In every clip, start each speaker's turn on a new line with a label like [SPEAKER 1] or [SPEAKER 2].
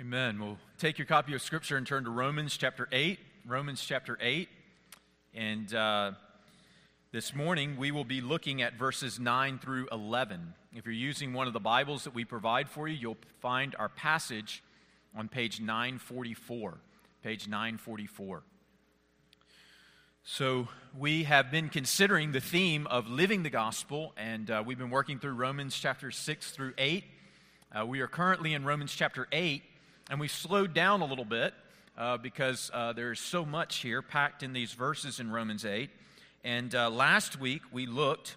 [SPEAKER 1] Amen. We'll take your copy of Scripture and turn to Romans chapter 8. Romans chapter 8. And uh, this morning we will be looking at verses 9 through 11. If you're using one of the Bibles that we provide for you, you'll find our passage on page 944. Page 944. So, we have been considering the theme of living the gospel, and uh, we've been working through Romans chapter 6 through 8. Uh, we are currently in Romans chapter 8, and we slowed down a little bit uh, because uh, there's so much here packed in these verses in Romans 8. And uh, last week we looked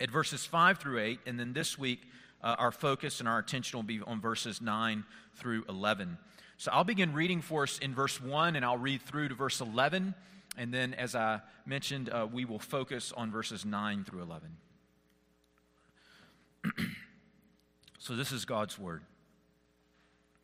[SPEAKER 1] at verses 5 through 8, and then this week uh, our focus and our attention will be on verses 9 through 11. So I'll begin reading for us in verse 1, and I'll read through to verse 11. And then, as I mentioned, uh, we will focus on verses 9 through 11. so, this is God's word.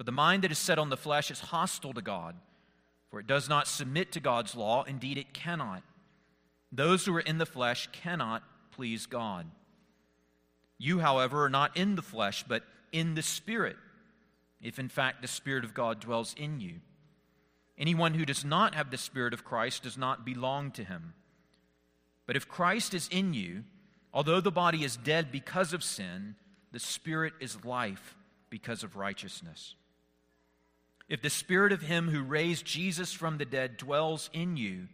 [SPEAKER 1] For the mind that is set on the flesh is hostile to God, for it does not submit to God's law. Indeed, it cannot. Those who are in the flesh cannot please God. You, however, are not in the flesh, but in the Spirit, if in fact the Spirit of God dwells in you. Anyone who does not have the Spirit of Christ does not belong to him. But if Christ is in you, although the body is dead because of sin, the Spirit is life because of righteousness. If the spirit of him who raised Jesus from the dead dwells in you,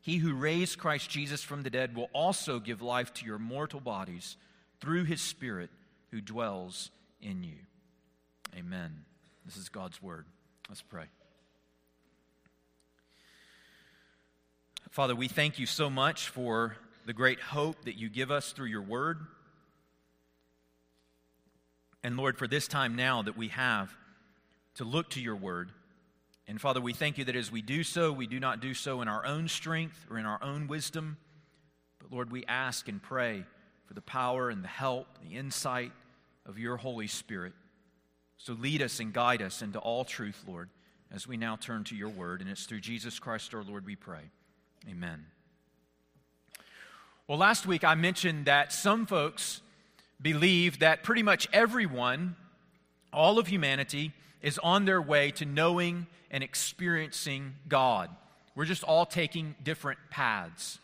[SPEAKER 1] he who raised Christ Jesus from the dead will also give life to your mortal bodies through his spirit who dwells in you. Amen. This is God's word. Let's pray. Father, we thank you so much for the great hope that you give us through your word. And Lord, for this time now that we have to look to your word. And Father, we thank you that as we do so, we do not do so in our own strength or in our own wisdom. But Lord, we ask and pray for the power and the help, the insight of your Holy Spirit. So lead us and guide us into all truth, Lord, as we now turn to your word. And it's through Jesus Christ our Lord we pray. Amen. Well, last week I mentioned that some folks believe that pretty much everyone, all of humanity, is on their way to knowing and experiencing God. We're just all taking different paths.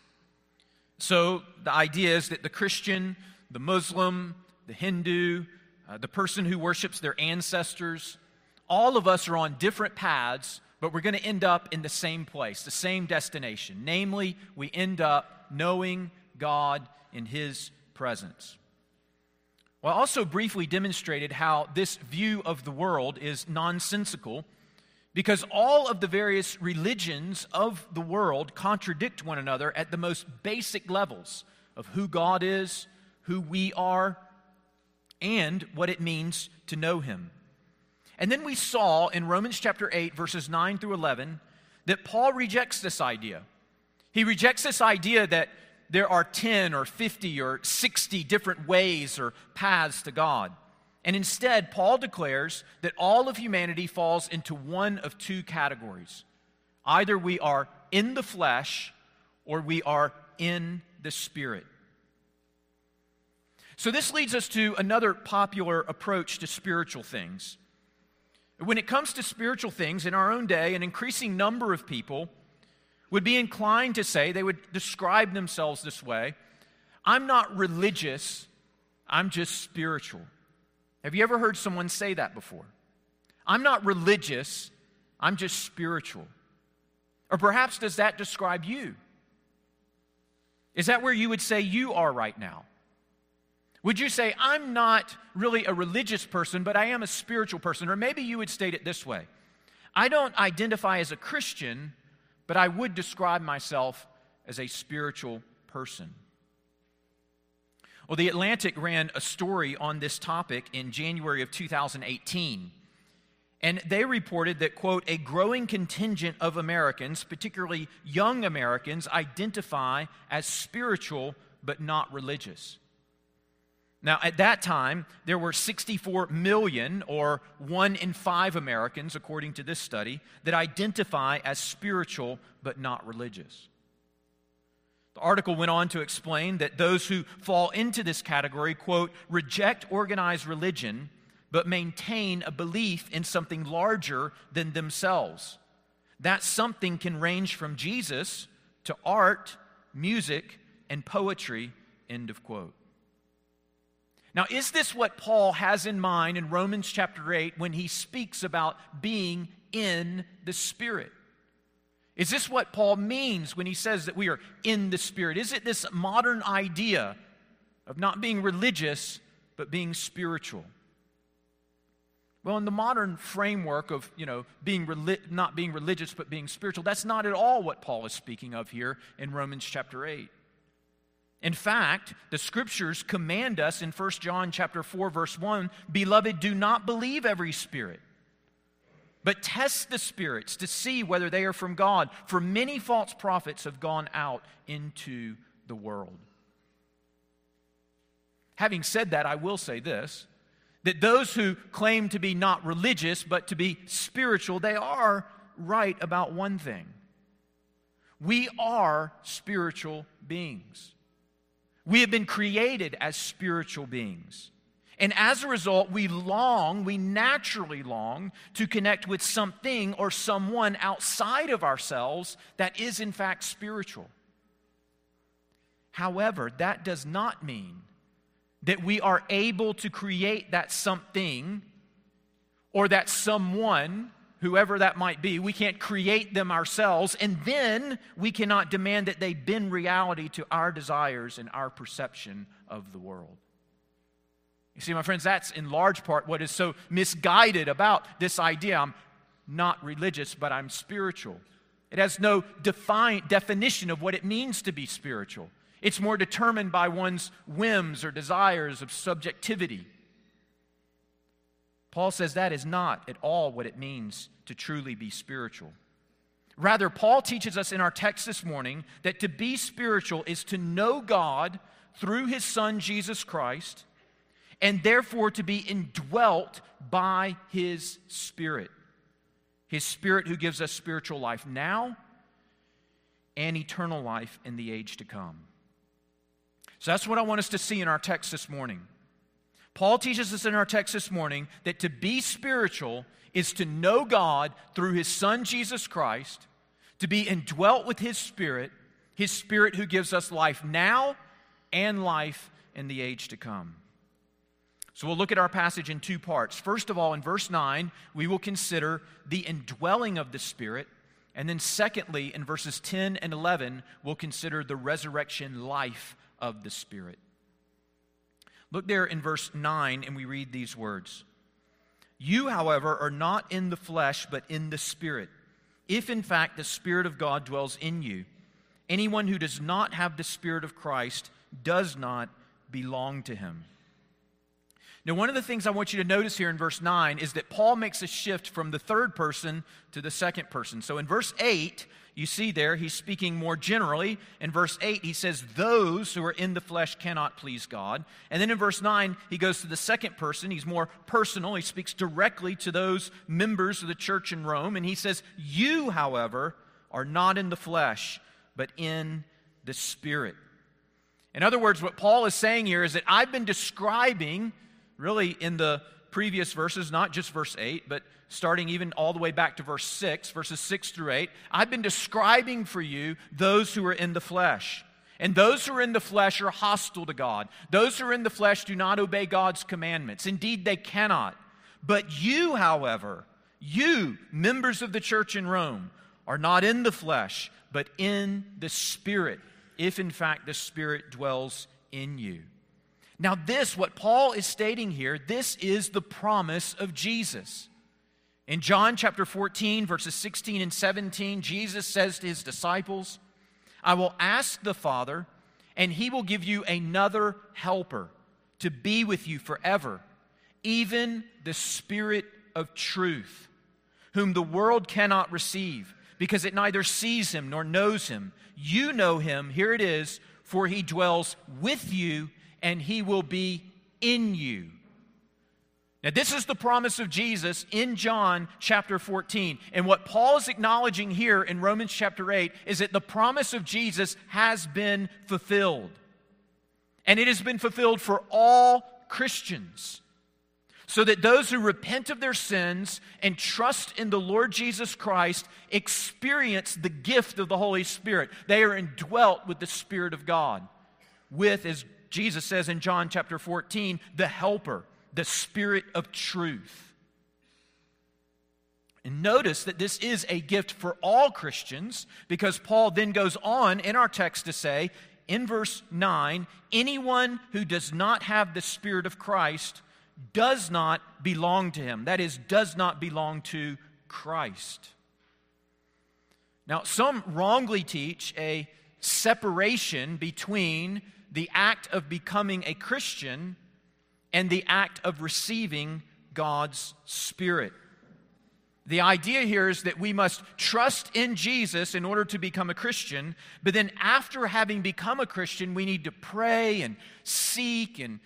[SPEAKER 1] So the idea is that the Christian, the Muslim, the Hindu, uh, the person who worships their ancestors, all of us are on different paths, but we're going to end up in the same place, the same destination. Namely, we end up knowing God in His presence. Well, I also briefly demonstrated how this view of the world is nonsensical because all of the various religions of the world contradict one another at the most basic levels of who God is, who we are, and what it means to know Him. And then we saw in Romans chapter 8, verses 9 through 11, that Paul rejects this idea. He rejects this idea that there are 10 or 50 or 60 different ways or paths to God. And instead, Paul declares that all of humanity falls into one of two categories either we are in the flesh or we are in the spirit. So, this leads us to another popular approach to spiritual things. When it comes to spiritual things in our own day, an increasing number of people would be inclined to say, they would describe themselves this way I'm not religious, I'm just spiritual. Have you ever heard someone say that before? I'm not religious, I'm just spiritual. Or perhaps does that describe you? Is that where you would say you are right now? Would you say, I'm not really a religious person, but I am a spiritual person? Or maybe you would state it this way I don't identify as a Christian, but I would describe myself as a spiritual person. Well, The Atlantic ran a story on this topic in January of 2018. And they reported that, quote, a growing contingent of Americans, particularly young Americans, identify as spiritual but not religious. Now, at that time, there were 64 million, or one in five Americans, according to this study, that identify as spiritual but not religious. The article went on to explain that those who fall into this category, quote, reject organized religion but maintain a belief in something larger than themselves. That something can range from Jesus to art, music, and poetry. End of quote. Now, is this what Paul has in mind in Romans chapter 8 when he speaks about being in the Spirit? Is this what Paul means when he says that we are in the Spirit? Is it this modern idea of not being religious, but being spiritual? Well, in the modern framework of, you know, being not being religious but being spiritual, that's not at all what Paul is speaking of here in Romans chapter 8. In fact, the scriptures command us in 1 John chapter 4 verse 1, beloved, do not believe every spirit, but test the spirits to see whether they are from God, for many false prophets have gone out into the world. Having said that, I will say this that those who claim to be not religious but to be spiritual, they are right about one thing. We are spiritual beings. We have been created as spiritual beings. And as a result, we long, we naturally long to connect with something or someone outside of ourselves that is, in fact, spiritual. However, that does not mean that we are able to create that something or that someone, whoever that might be, we can't create them ourselves, and then we cannot demand that they bend reality to our desires and our perception of the world. You see, my friends, that's in large part what is so misguided about this idea. I'm not religious, but I'm spiritual. It has no define, definition of what it means to be spiritual. It's more determined by one's whims or desires of subjectivity. Paul says that is not at all what it means to truly be spiritual. Rather, Paul teaches us in our text this morning that to be spiritual is to know God through his Son, Jesus Christ, and therefore to be indwelt by his Spirit. His Spirit who gives us spiritual life now and eternal life in the age to come. So that's what I want us to see in our text this morning. Paul teaches us in our text this morning that to be spiritual is to know God through his Son Jesus Christ, to be indwelt with his Spirit, his Spirit who gives us life now and life in the age to come. So we'll look at our passage in two parts. First of all, in verse 9, we will consider the indwelling of the Spirit. And then, secondly, in verses 10 and 11, we'll consider the resurrection life of the Spirit. Look there in verse 9, and we read these words You, however, are not in the flesh, but in the Spirit, if in fact the Spirit of God dwells in you. Anyone who does not have the Spirit of Christ does not belong to him. Now, one of the things I want you to notice here in verse 9 is that Paul makes a shift from the third person to the second person. So in verse 8, you see there, he's speaking more generally. In verse 8, he says, Those who are in the flesh cannot please God. And then in verse 9, he goes to the second person. He's more personal. He speaks directly to those members of the church in Rome. And he says, You, however, are not in the flesh, but in the Spirit. In other words, what Paul is saying here is that I've been describing, really, in the previous verses, not just verse 8, but starting even all the way back to verse 6, verses 6 through 8, I've been describing for you those who are in the flesh. And those who are in the flesh are hostile to God. Those who are in the flesh do not obey God's commandments. Indeed, they cannot. But you, however, you, members of the church in Rome, are not in the flesh, but in the Spirit, if in fact the Spirit dwells in you. Now, this, what Paul is stating here, this is the promise of Jesus. In John chapter 14, verses 16 and 17, Jesus says to his disciples, I will ask the Father, and he will give you another helper to be with you forever, even the Spirit of truth, whom the world cannot receive, because it neither sees him nor knows him. You know him, here it is, for he dwells with you, and he will be in you. Now, this is the promise of Jesus in John chapter 14. And what Paul is acknowledging here in Romans chapter 8 is that the promise of Jesus has been fulfilled. And it has been fulfilled for all Christians. So that those who repent of their sins and trust in the Lord Jesus Christ experience the gift of the Holy Spirit. They are indwelt with the Spirit of God, with, as Jesus says in John chapter 14, the Helper the Spirit of truth. And notice that this is a gift for all Christians because Paul then goes on in our text to say, in verse 9, anyone who does not have the Spirit of Christ does not belong to him. That is, does not belong to Christ. Now, some wrongly teach a separation between the act of becoming a Christian and the act of receiving God's Spirit. The idea here is that we must trust in Jesus in order to become a Christian, but then after having become a Christian, we need to pray and seek and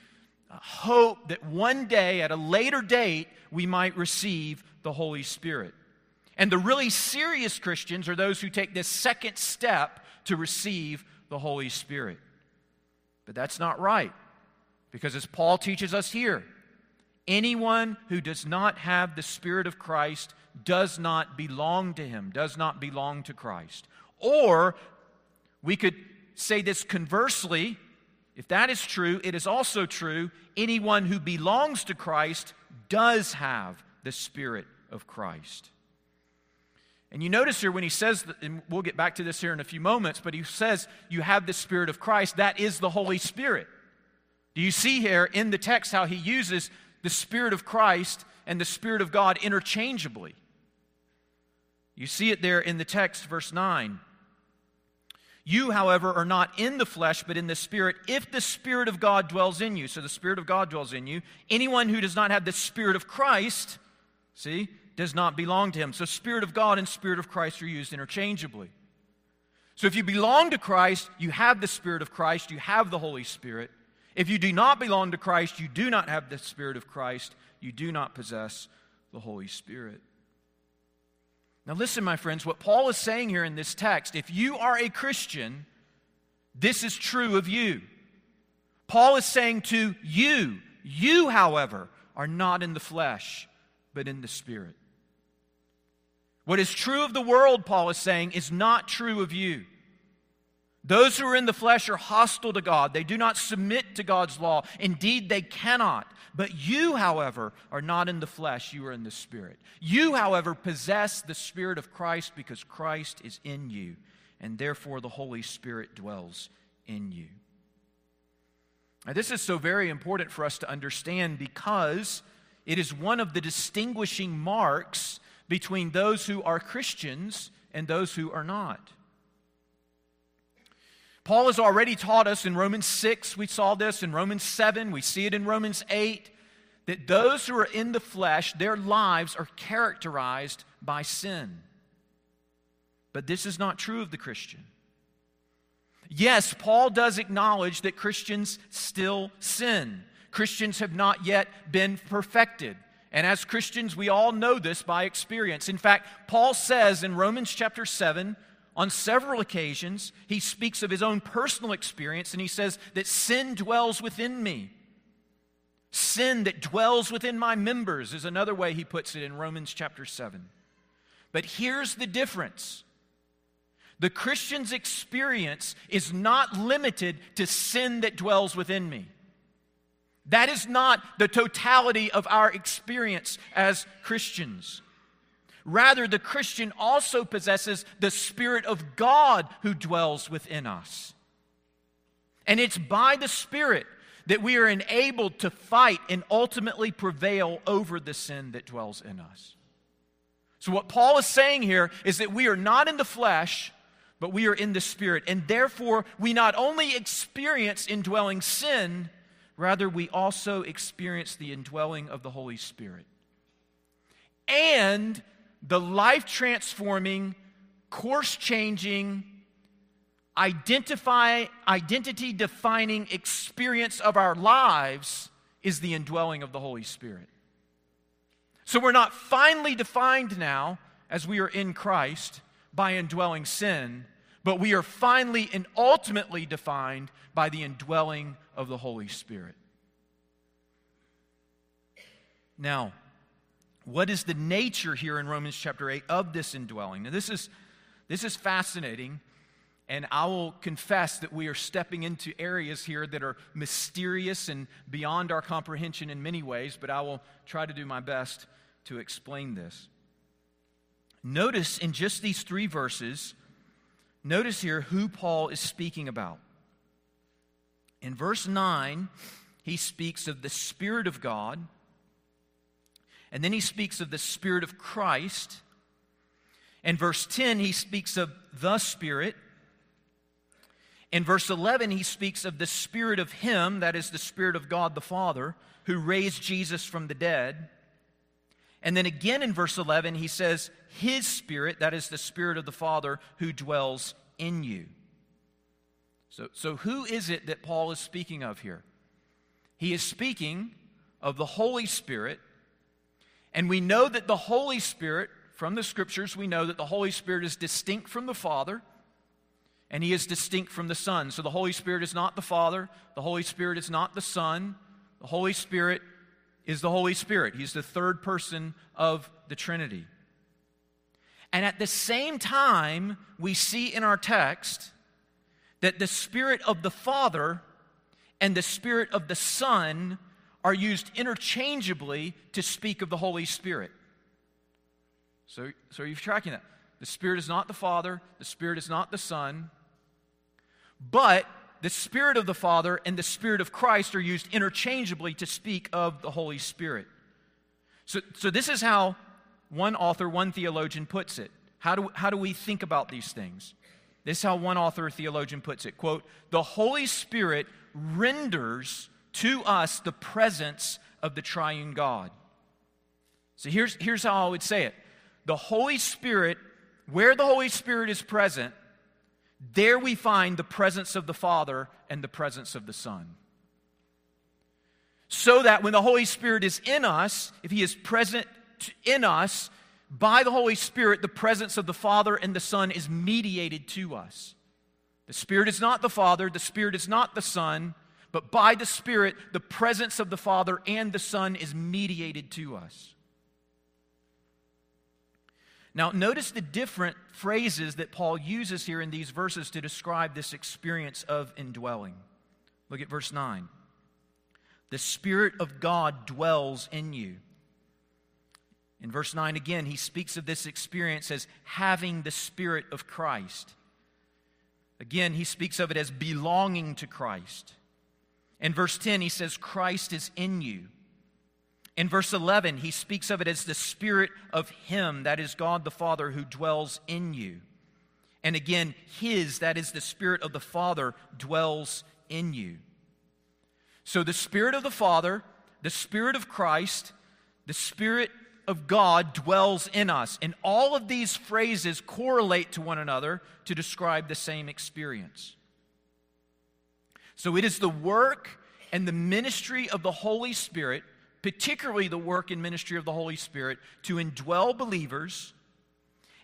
[SPEAKER 1] uh, hope that one day, at a later date, we might receive the Holy Spirit. And the really serious Christians are those who take this second step to receive the Holy Spirit. But that's not right. Because as Paul teaches us here, anyone who does not have the Spirit of Christ does not belong to him, does not belong to Christ. Or we could say this conversely if that is true, it is also true anyone who belongs to Christ does have the Spirit of Christ. And you notice here when he says, and we'll get back to this here in a few moments, but he says you have the Spirit of Christ, that is the Holy Spirit. Do you see here in the text how he uses the Spirit of Christ and the Spirit of God interchangeably? You see it there in the text, verse 9. You, however, are not in the flesh, but in the Spirit, if the Spirit of God dwells in you. So the Spirit of God dwells in you. Anyone who does not have the Spirit of Christ, see, does not belong to him. So Spirit of God and Spirit of Christ are used interchangeably. So if you belong to Christ, you have the Spirit of Christ, you have the Holy Spirit. If you do not belong to Christ, you do not have the Spirit of Christ, you do not possess the Holy Spirit. Now, listen, my friends, what Paul is saying here in this text if you are a Christian, this is true of you. Paul is saying to you, you, however, are not in the flesh, but in the Spirit. What is true of the world, Paul is saying, is not true of you. Those who are in the flesh are hostile to God. They do not submit to God's law. Indeed, they cannot. But you, however, are not in the flesh, you are in the Spirit. You, however, possess the Spirit of Christ because Christ is in you, and therefore the Holy Spirit dwells in you. Now, this is so very important for us to understand because it is one of the distinguishing marks between those who are Christians and those who are not. Paul has already taught us in Romans 6, we saw this, in Romans 7, we see it in Romans 8, that those who are in the flesh, their lives are characterized by sin. But this is not true of the Christian. Yes, Paul does acknowledge that Christians still sin. Christians have not yet been perfected. And as Christians, we all know this by experience. In fact, Paul says in Romans chapter 7, on several occasions, he speaks of his own personal experience and he says that sin dwells within me. Sin that dwells within my members is another way he puts it in Romans chapter 7. But here's the difference the Christian's experience is not limited to sin that dwells within me. That is not the totality of our experience as Christians. Rather, the Christian also possesses the Spirit of God who dwells within us. And it's by the Spirit that we are enabled to fight and ultimately prevail over the sin that dwells in us. So, what Paul is saying here is that we are not in the flesh, but we are in the Spirit. And therefore, we not only experience indwelling sin, rather, we also experience the indwelling of the Holy Spirit. And the life transforming, course changing, identify identity defining experience of our lives is the indwelling of the Holy Spirit. So we're not finally defined now as we are in Christ by indwelling sin, but we are finally and ultimately defined by the indwelling of the Holy Spirit. Now, what is the nature here in Romans chapter 8 of this indwelling? Now, this is, this is fascinating, and I will confess that we are stepping into areas here that are mysterious and beyond our comprehension in many ways, but I will try to do my best to explain this. Notice in just these three verses, notice here who Paul is speaking about. In verse 9, he speaks of the Spirit of God. And then he speaks of the Spirit of Christ. In verse 10, he speaks of the Spirit. In verse 11, he speaks of the Spirit of Him, that is the Spirit of God the Father, who raised Jesus from the dead. And then again in verse 11, he says, His Spirit, that is the Spirit of the Father, who dwells in you. So, so who is it that Paul is speaking of here? He is speaking of the Holy Spirit and we know that the Holy Spirit, from the scriptures, we know that the Holy Spirit is distinct from the Father and he is distinct from the Son. So the Holy Spirit is not the Father, the Holy Spirit is not the Son. The Holy Spirit is the Holy Spirit. He's the third person of the Trinity. And at the same time, we see in our text that the Spirit of the Father and the Spirit of the Son are used interchangeably to speak of the Holy Spirit. So, so are you tracking that? The Spirit is not the Father, the Spirit is not the Son, but the Spirit of the Father and the Spirit of Christ are used interchangeably to speak of the Holy Spirit. So, so this is how one author, one theologian puts it. How do, how do we think about these things? This is how one author or theologian puts it. Quote, the Holy Spirit renders to us the presence of the triune God. So here's, here's how I would say it the Holy Spirit, where the Holy Spirit is present, there we find the presence of the Father and the presence of the Son. So that when the Holy Spirit is in us, if He is present in us, by the Holy Spirit, the presence of the Father and the Son is mediated to us. The Spirit is not the Father, the Spirit is not the Son, but by the Spirit, the presence of the Father and the Son is mediated to us. Now, notice the different phrases that Paul uses here in these verses to describe this experience of indwelling. Look at verse 9. The Spirit of God dwells in you. In verse 9 again, he speaks of this experience as having the Spirit of Christ. Again, he speaks of it as belonging to Christ. In verse 10, he says, Christ is in you. In verse 11, he speaks of it as the Spirit of Him, that is God the Father, who dwells in you. And again, His, that is the Spirit of the Father, dwells in you. So the Spirit of the Father, the Spirit of Christ, the Spirit of God dwells in us. And all of these phrases correlate to one another to describe the same experience. So it is the work and the ministry of the Holy Spirit, particularly the work and ministry of the Holy Spirit, to indwell believers.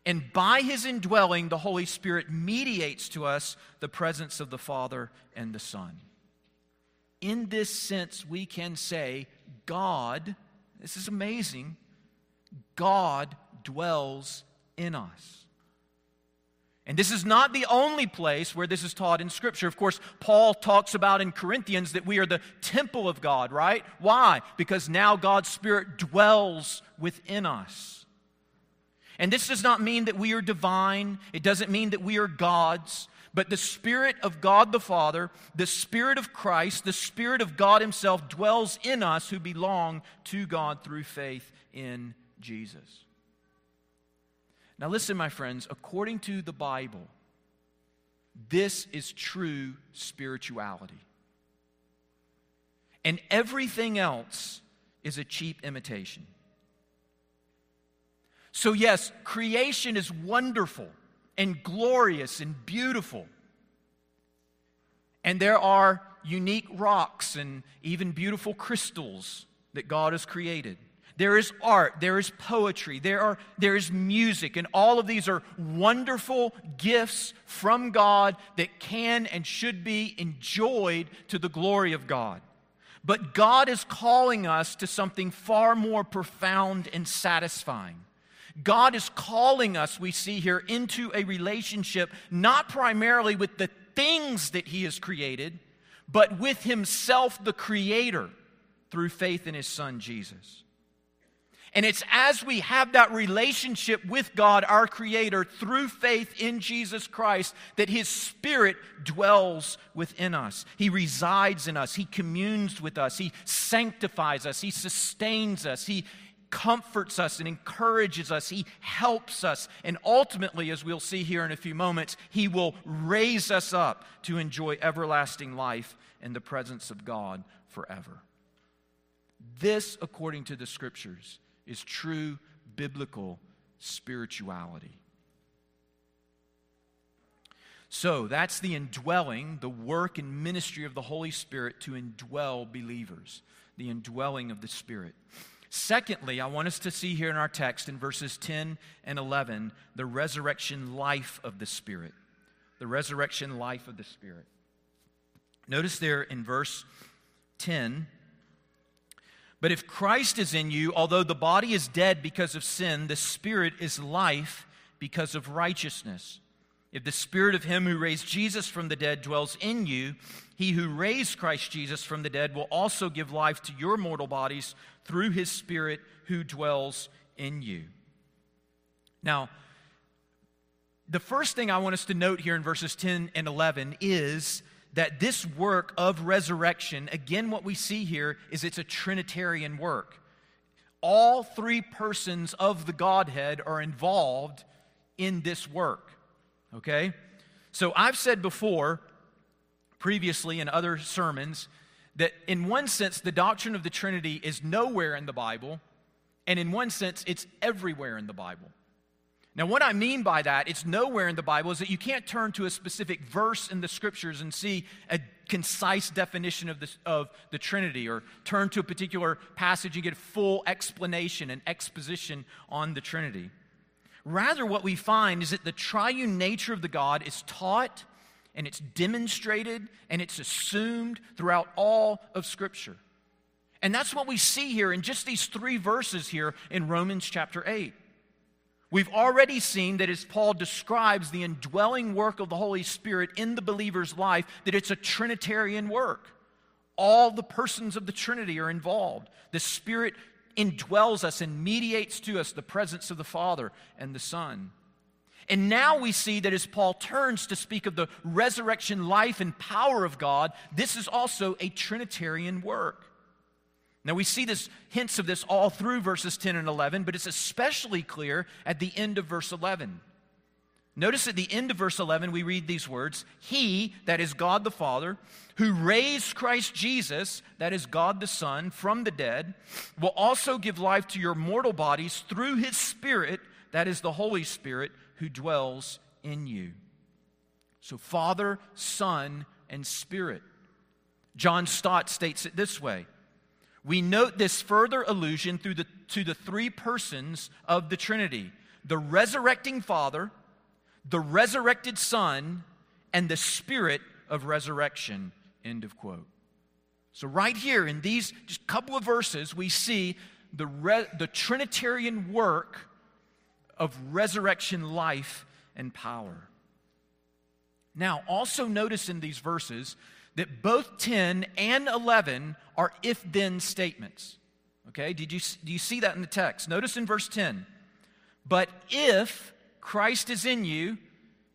[SPEAKER 1] And by his indwelling, the Holy Spirit mediates to us the presence of the Father and the Son. In this sense, we can say, God, this is amazing, God dwells in us. And this is not the only place where this is taught in Scripture. Of course, Paul talks about in Corinthians that we are the temple of God, right? Why? Because now God's Spirit dwells within us. And this does not mean that we are divine, it doesn't mean that we are gods. But the Spirit of God the Father, the Spirit of Christ, the Spirit of God Himself dwells in us who belong to God through faith in Jesus. Now, listen, my friends, according to the Bible, this is true spirituality. And everything else is a cheap imitation. So, yes, creation is wonderful and glorious and beautiful. And there are unique rocks and even beautiful crystals that God has created. There is art, there is poetry, there, are, there is music, and all of these are wonderful gifts from God that can and should be enjoyed to the glory of God. But God is calling us to something far more profound and satisfying. God is calling us, we see here, into a relationship not primarily with the things that He has created, but with Himself, the Creator, through faith in His Son, Jesus. And it's as we have that relationship with God, our Creator, through faith in Jesus Christ, that His Spirit dwells within us. He resides in us. He communes with us. He sanctifies us. He sustains us. He, comforts us and encourages us. He helps us. And ultimately, as we'll see here in a few moments, He will raise us up to enjoy everlasting life in the presence of God forever. This, according to the scriptures, is true biblical spirituality. So that's the indwelling, the work and ministry of the Holy Spirit to indwell believers, the indwelling of the Spirit. Secondly, I want us to see here in our text in verses 10 and 11 the resurrection life of the Spirit. The resurrection life of the Spirit. Notice there in verse 10 But if Christ is in you, although the body is dead because of sin, the Spirit is life because of righteousness. If the Spirit of Him who raised Jesus from the dead dwells in you, He who raised Christ Jesus from the dead will also give life to your mortal bodies through His Spirit who dwells in you. Now, the first thing I want us to note here in verses 10 and 11 is that this work of resurrection, again, what we see here is it's a Trinitarian work. All three persons of the Godhead are involved in this work. Okay? So I've said before, previously in other sermons, that in one sense, the doctrine of the Trinity is nowhere in the Bible, and in one sense, it's everywhere in the Bible. Now, what I mean by that, it's nowhere in the Bible, is that you can't turn to a specific verse in the scriptures and see a concise definition of, of the Trinity, or turn to a particular passage and get a full explanation and exposition on the Trinity. Rather, what we find is that the triune nature of the God is taught and it's demonstrated and it's assumed throughout all of Scripture. And that's what we see here in just these three verses here in Romans chapter 8. We've already seen that as Paul describes the indwelling work of the Holy Spirit in the believer's life, that it's a Trinitarian work. All the persons of the Trinity are involved. The Spirit indwells us and mediates to us the presence of the Father and the Son. And now we see that as Paul turns to speak of the resurrection life and power of God, this is also a Trinitarian work. Now we see this hints of this all through verses 10 and 11, but it's especially clear at the end of verse 11. Notice at the end of verse 11, we read these words He, that is God the Father, who raised Christ Jesus, that is God the Son, from the dead, will also give life to your mortal bodies through his Spirit, that is the Holy Spirit, who dwells in you. So, Father, Son, and Spirit. John Stott states it this way We note this further allusion through the, to the three persons of the Trinity the resurrecting Father the resurrected Son, and the Spirit of resurrection. End of quote. So, right here in these just couple of verses, we see the, re- the Trinitarian work of resurrection life and power. Now, also notice in these verses that both 10 and 11 are if then statements. Okay, Did you, do you see that in the text? Notice in verse 10 But if Christ is in you,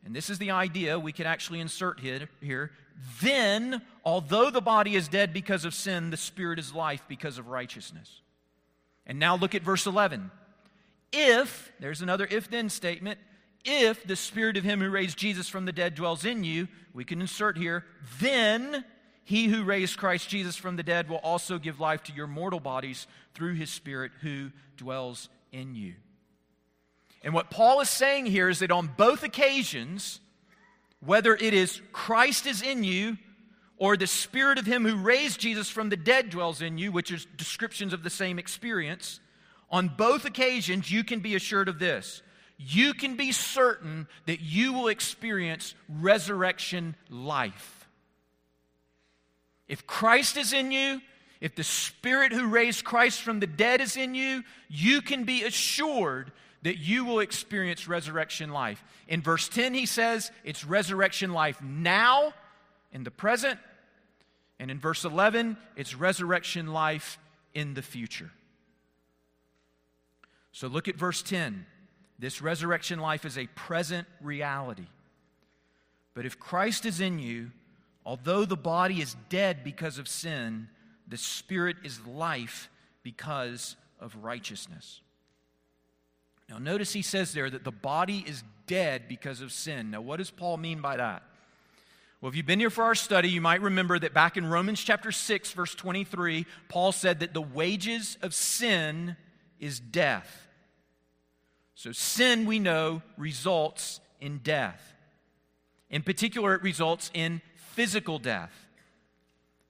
[SPEAKER 1] and this is the idea we could actually insert here, here then, although the body is dead because of sin, the spirit is life because of righteousness. And now look at verse 11. If, there's another if then statement, if the spirit of him who raised Jesus from the dead dwells in you, we can insert here, then he who raised Christ Jesus from the dead will also give life to your mortal bodies through his spirit who dwells in you. And what Paul is saying here is that on both occasions, whether it is Christ is in you or the spirit of him who raised Jesus from the dead dwells in you, which is descriptions of the same experience, on both occasions you can be assured of this. You can be certain that you will experience resurrection life. If Christ is in you, if the Spirit who raised Christ from the dead is in you, you can be assured that you will experience resurrection life. In verse 10, he says it's resurrection life now, in the present. And in verse 11, it's resurrection life in the future. So look at verse 10. This resurrection life is a present reality. But if Christ is in you, although the body is dead because of sin, the spirit is life because of righteousness. Now, notice he says there that the body is dead because of sin. Now, what does Paul mean by that? Well, if you've been here for our study, you might remember that back in Romans chapter 6, verse 23, Paul said that the wages of sin is death. So, sin, we know, results in death. In particular, it results in physical death.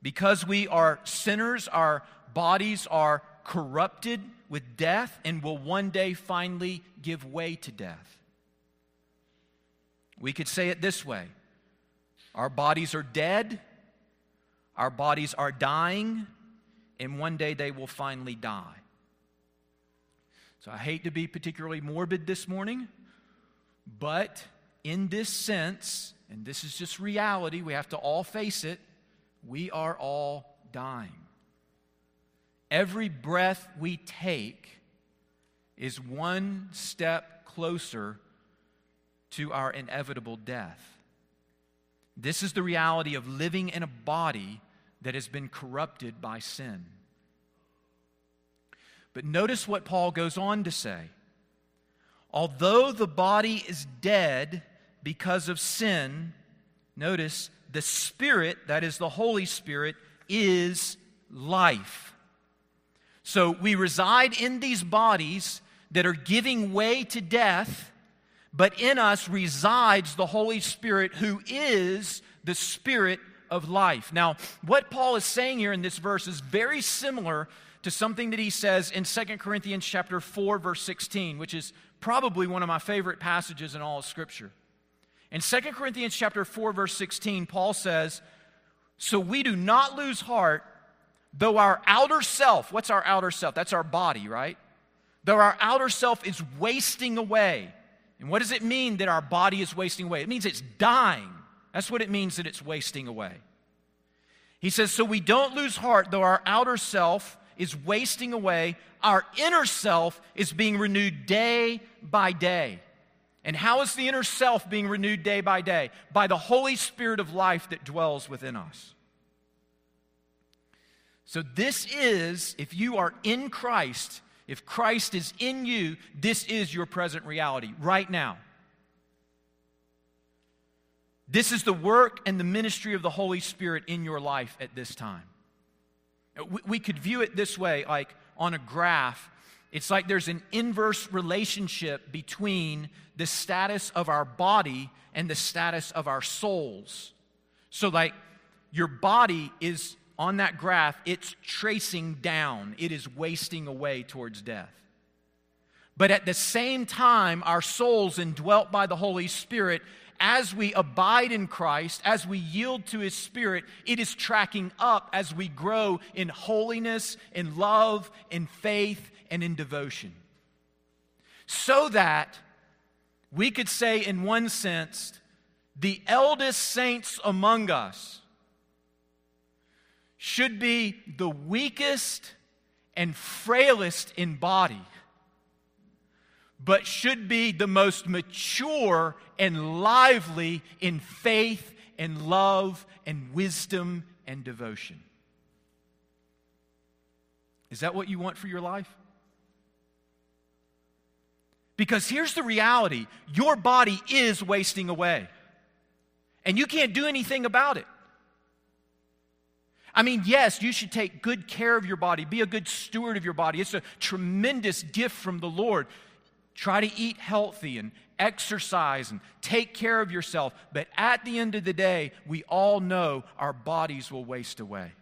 [SPEAKER 1] Because we are sinners, our bodies are corrupted with death and will one day finally give way to death. We could say it this way Our bodies are dead, our bodies are dying, and one day they will finally die. So I hate to be particularly morbid this morning, but in this sense, and this is just reality, we have to all face it, we are all dying. Every breath we take is one step closer to our inevitable death. This is the reality of living in a body that has been corrupted by sin. But notice what Paul goes on to say. Although the body is dead because of sin, notice the Spirit, that is the Holy Spirit, is life. So we reside in these bodies that are giving way to death, but in us resides the Holy Spirit who is the Spirit of life. Now, what Paul is saying here in this verse is very similar to something that he says in 2 Corinthians chapter 4 verse 16, which is probably one of my favorite passages in all of scripture. In 2 Corinthians chapter 4 verse 16, Paul says, "So we do not lose heart Though our outer self, what's our outer self? That's our body, right? Though our outer self is wasting away. And what does it mean that our body is wasting away? It means it's dying. That's what it means that it's wasting away. He says, So we don't lose heart, though our outer self is wasting away, our inner self is being renewed day by day. And how is the inner self being renewed day by day? By the Holy Spirit of life that dwells within us. So, this is, if you are in Christ, if Christ is in you, this is your present reality right now. This is the work and the ministry of the Holy Spirit in your life at this time. We could view it this way like on a graph, it's like there's an inverse relationship between the status of our body and the status of our souls. So, like, your body is on that graph, it's tracing down, it is wasting away towards death. But at the same time, our souls, indwelt by the Holy Spirit, as we abide in Christ, as we yield to His Spirit, it is tracking up as we grow in holiness, in love, in faith, and in devotion. So that we could say, in one sense, the eldest saints among us should be the weakest and frailest in body, but should be the most mature and lively in faith and love and wisdom and devotion. Is that what you want for your life? Because here's the reality your body is wasting away, and you can't do anything about it. I mean, yes, you should take good care of your body, be a good steward of your body. It's a tremendous gift from the Lord. Try to eat healthy and exercise and take care of yourself. But at the end of the day, we all know our bodies will waste away,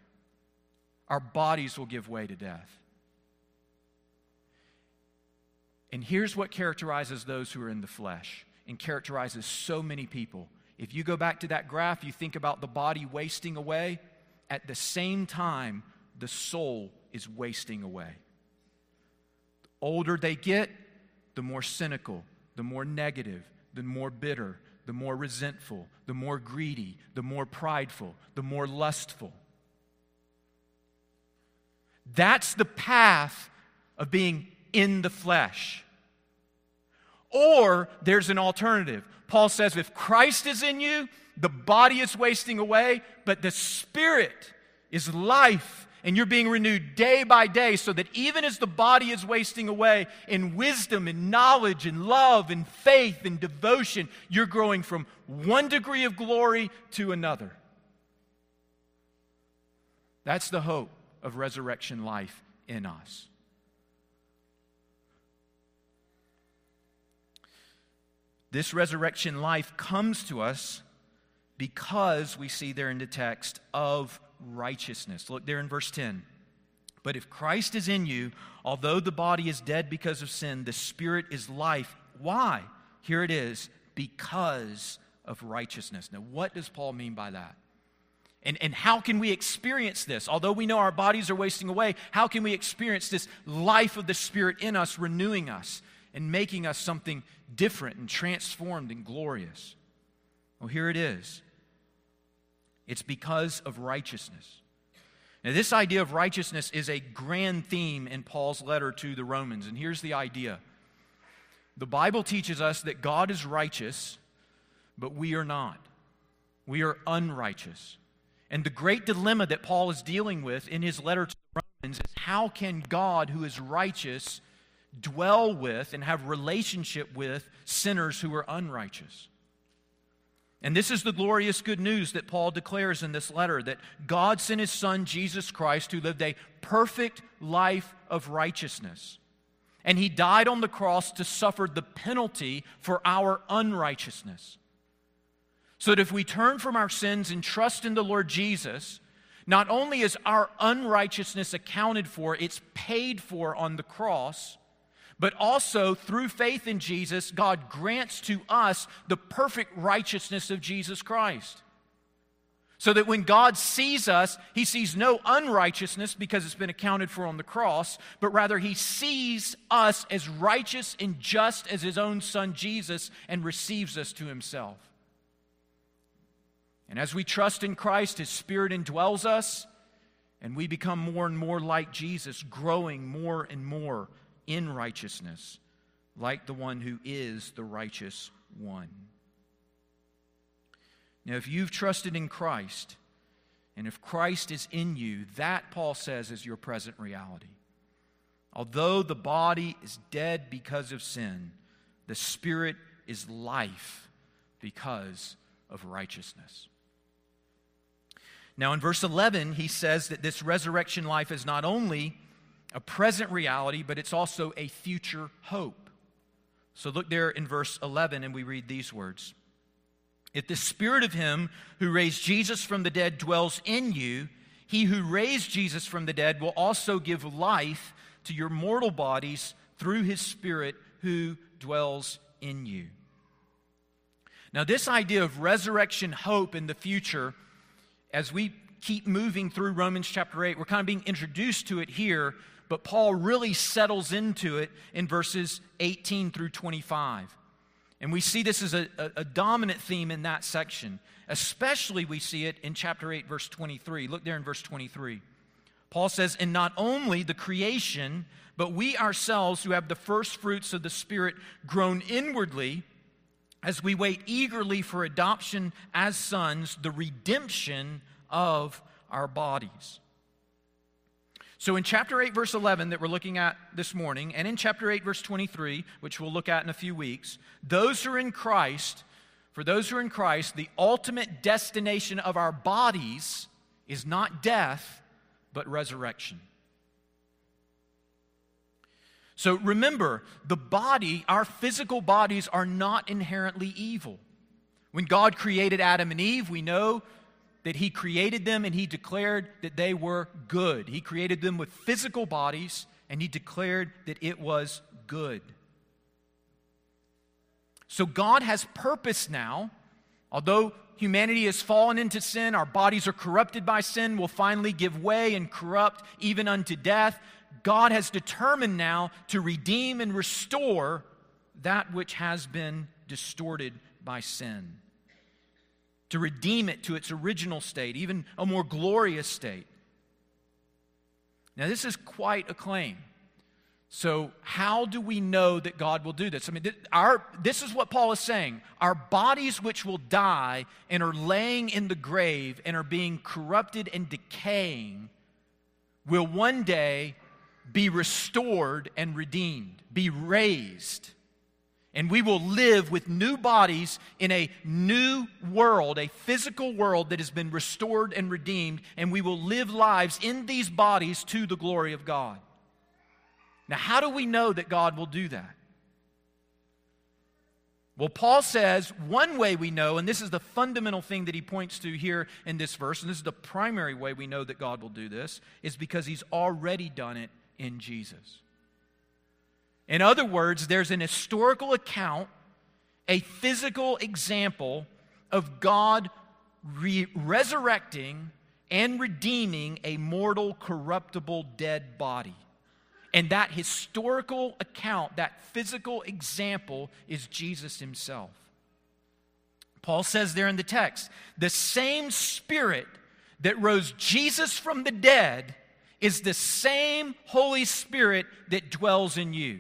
[SPEAKER 1] our bodies will give way to death. And here's what characterizes those who are in the flesh and characterizes so many people. If you go back to that graph, you think about the body wasting away at the same time, the soul is wasting away. The older they get, the more cynical, the more negative, the more bitter, the more resentful, the more greedy, the more prideful, the more lustful. That's the path of being in the flesh. Or there's an alternative. Paul says if Christ is in you, the body is wasting away, but the spirit is life. And you're being renewed day by day so that even as the body is wasting away in wisdom and knowledge and love and faith and devotion, you're growing from one degree of glory to another. That's the hope of resurrection life in us. This resurrection life comes to us because we see there in the text of righteousness. Look there in verse 10. But if Christ is in you, although the body is dead because of sin, the spirit is life. Why? Here it is because of righteousness. Now, what does Paul mean by that? And, and how can we experience this? Although we know our bodies are wasting away, how can we experience this life of the Spirit in us, renewing us and making us something different and transformed and glorious? Well, here it is it's because of righteousness. Now, this idea of righteousness is a grand theme in Paul's letter to the Romans. And here's the idea the Bible teaches us that God is righteous, but we are not. We are unrighteous. And the great dilemma that Paul is dealing with in his letter to the Romans is how can God, who is righteous, dwell with and have relationship with sinners who are unrighteous? And this is the glorious good news that Paul declares in this letter that God sent his son, Jesus Christ, who lived a perfect life of righteousness. And he died on the cross to suffer the penalty for our unrighteousness. So that if we turn from our sins and trust in the Lord Jesus, not only is our unrighteousness accounted for, it's paid for on the cross, but also through faith in Jesus, God grants to us the perfect righteousness of Jesus Christ. So that when God sees us, he sees no unrighteousness because it's been accounted for on the cross, but rather he sees us as righteous and just as his own son Jesus and receives us to himself. And as we trust in Christ, his spirit indwells us, and we become more and more like Jesus, growing more and more in righteousness, like the one who is the righteous one. Now, if you've trusted in Christ, and if Christ is in you, that, Paul says, is your present reality. Although the body is dead because of sin, the spirit is life because of righteousness. Now, in verse 11, he says that this resurrection life is not only a present reality, but it's also a future hope. So look there in verse 11, and we read these words If the spirit of him who raised Jesus from the dead dwells in you, he who raised Jesus from the dead will also give life to your mortal bodies through his spirit who dwells in you. Now, this idea of resurrection hope in the future, as we keep moving through Romans chapter 8, we're kind of being introduced to it here but Paul really settles into it in verses 18 through 25. And we see this as a, a, dominant theme in that section. Especially, we see it in chapter 8, verse 23. Look there in verse 23. Paul says, and not only the creation, but we ourselves who have the first fruits of the Spirit groan inwardly as we wait eagerly for adoption as sons, the redemption of our bodies. So, in chapter 8, verse 11, that we're looking at this morning, and in chapter 8, verse 23, which we'll look at in a few weeks, those who are in Christ, for those who are in Christ, the ultimate destination of our bodies is not death, but resurrection. So remember, the body, our physical bodies, are not inherently evil. When God created Adam and Eve, we know that He created them and He declared that they were good. He created them with physical bodies and He declared that it was good. So God has purpose now. Although humanity has fallen into sin, our bodies are corrupted by sin, will finally give way and corrupt even unto death. God has determined now to redeem and restore that which has been distorted by sin, to redeem it to its original state, even a more glorious state. Now, this is quite a claim. So, how do we know that God will do this? I mean, our, this is what Paul is saying. Our bodies, which will die and are laying in the grave and are being corrupted and decaying, will one day be restored and redeemed, be raised. And we will live with new bodies in a new world, a physical world that has been restored and redeemed, and we will live lives in these bodies to the glory of God. Now, how do we know that God will do that? Well, Paul says one way we know, and this is the fundamental thing that he points to here in this verse, and this is the primary way we know that God will do this, is because he's already done it in Jesus. In other words, there's an historical account, a physical example of God re- resurrecting and redeeming a mortal, corruptible, dead body. And that historical account, that physical example, is Jesus himself. Paul says there in the text the same spirit that rose Jesus from the dead is the same Holy Spirit that dwells in you.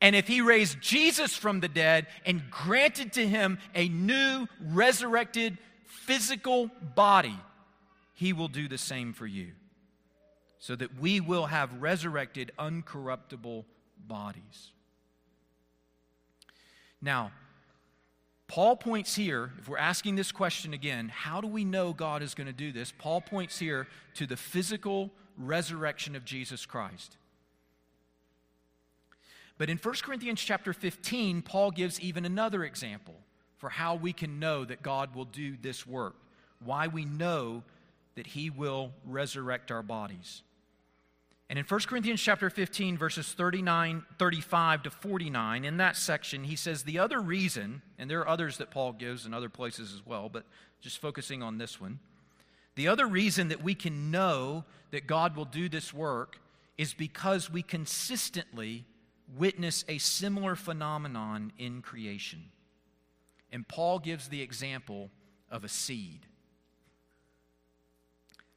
[SPEAKER 1] And if he raised Jesus from the dead and granted to him a new resurrected physical body, he will do the same for you. So that we will have resurrected, uncorruptible bodies. Now, Paul points here, if we're asking this question again, how do we know God is going to do this? Paul points here to the physical resurrection of Jesus Christ. But in 1 Corinthians chapter 15, Paul gives even another example for how we can know that God will do this work, why we know that he will resurrect our bodies. And in 1 Corinthians chapter 15, verses 39, 35 to 49, in that section, he says the other reason, and there are others that Paul gives in other places as well, but just focusing on this one. The other reason that we can know that God will do this work is because we consistently witness a similar phenomenon in creation. And Paul gives the example of a seed.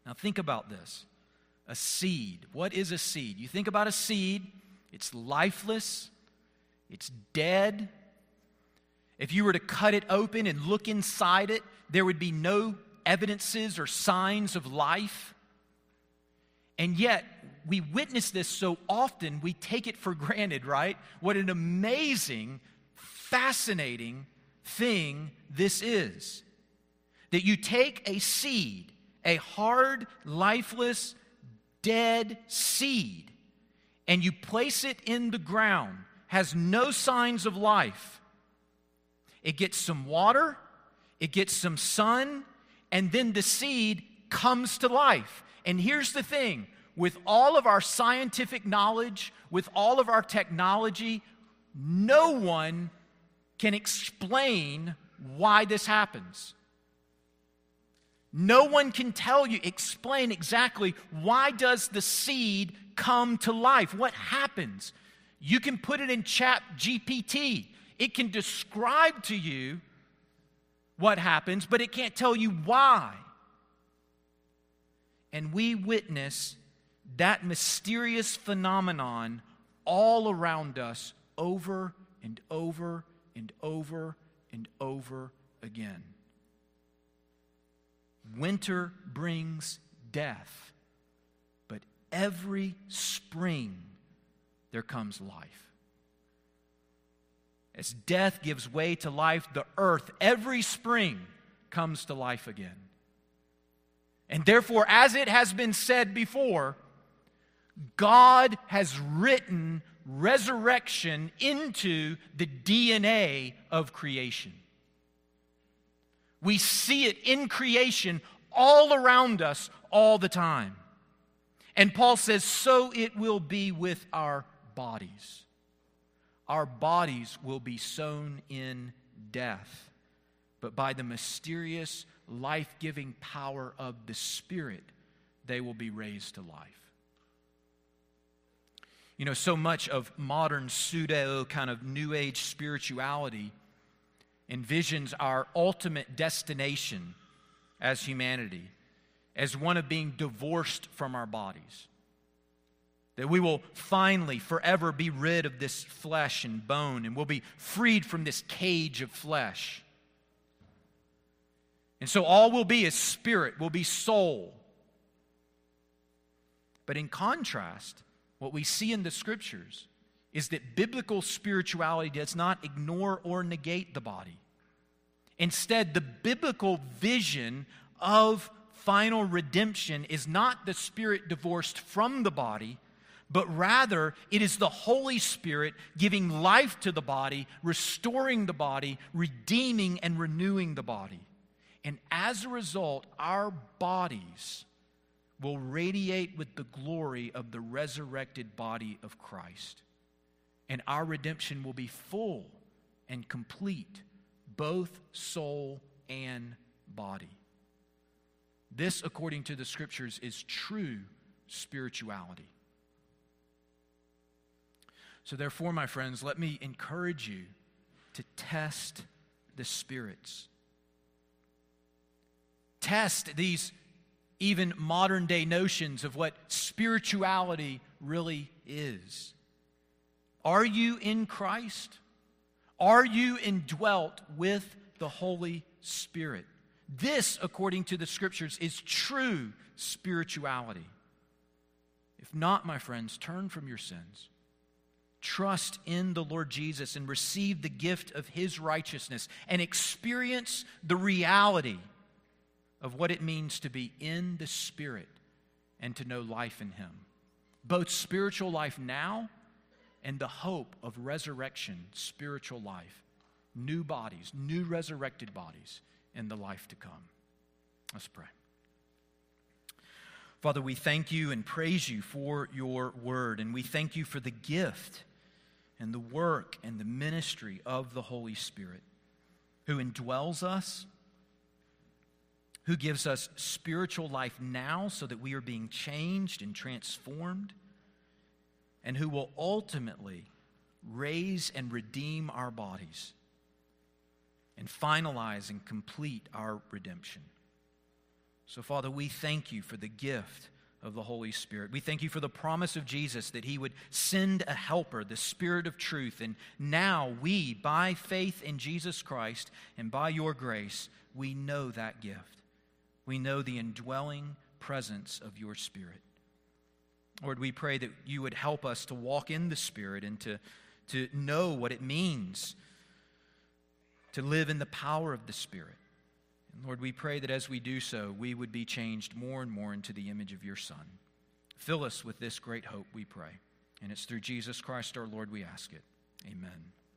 [SPEAKER 1] Now, think about this a seed. What is a seed? You think about a seed, it's lifeless, it's dead. If you were to cut it open and look inside it, there would be no evidences or signs of life. And yet, we witness this so often, we take it for granted, right? What an amazing, fascinating thing this is. That you take a seed, a hard, lifeless, dead seed and you place it in the ground, has no signs of life. It gets some water, it gets some sun, and then the seed comes to life. And here's the thing with all of our scientific knowledge, with all of our technology, no one can explain why this happens. No one can tell you, explain exactly why does the seed come to life? What happens? You can put it in chat GPT. It can describe to you what happens, but it can't tell you why. and we witness that mysterious phenomenon all around us over and over and over and over again. Winter brings death, but every spring there comes life. As death gives way to life, the earth every spring comes to life again. And therefore, as it has been said before, God has written resurrection into the DNA of creation. We see it in creation all around us all the time. And Paul says, so it will be with our bodies. Our bodies will be sown in death, but by the mysterious, life giving power of the Spirit, they will be raised to life. You know, so much of modern pseudo kind of new age spirituality envisions our ultimate destination as humanity as one of being divorced from our bodies. That we will finally, forever be rid of this flesh and bone, and we'll be freed from this cage of flesh. And so all will be is spirit, will be soul. But in contrast, what we see in the scriptures is that biblical spirituality does not ignore or negate the body. Instead, the biblical vision of final redemption is not the spirit divorced from the body, but rather it is the Holy Spirit giving life to the body, restoring the body, redeeming and renewing the body. And as a result, our bodies will radiate with the glory of the resurrected body of Christ. And our redemption will be full and complete, both soul and body. This, according to the scriptures, is true spirituality. So, therefore, my friends, let me encourage you to test the spirits. Test these even modern day notions of what spirituality really is. Are you in Christ? Are you indwelt with the Holy Spirit? This, according to the scriptures, is true spirituality. If not, my friends, turn from your sins. Trust in the Lord Jesus and receive the gift of his righteousness and experience the reality of what it means to be in the Spirit and to know life in Him. Both spiritual life now and the hope of resurrection, spiritual life, new bodies, new resurrected bodies in the life to come. Let's pray. Father, we thank you and praise you for your word, and we thank you for the gift and the work and the ministry of the Holy Spirit who indwells us who gives us spiritual life now so that we are being changed and transformed, and who will ultimately raise and redeem our bodies and finalize and complete our redemption. So, Father, we thank you for the gift of the Holy Spirit. We thank you for the promise of Jesus that he would send a helper, the Spirit of truth. And now we, by faith in Jesus Christ and by your grace, we know that gift we know the indwelling presence of your Spirit. Lord, we pray that you would help us to walk in the Spirit and to, to know what it means to live in the power of the Spirit. And Lord, we pray that as we do so, we would be changed more and more into the image of your Son. Fill us with this great hope, we pray. And it's through Jesus Christ our Lord we ask it. Amen.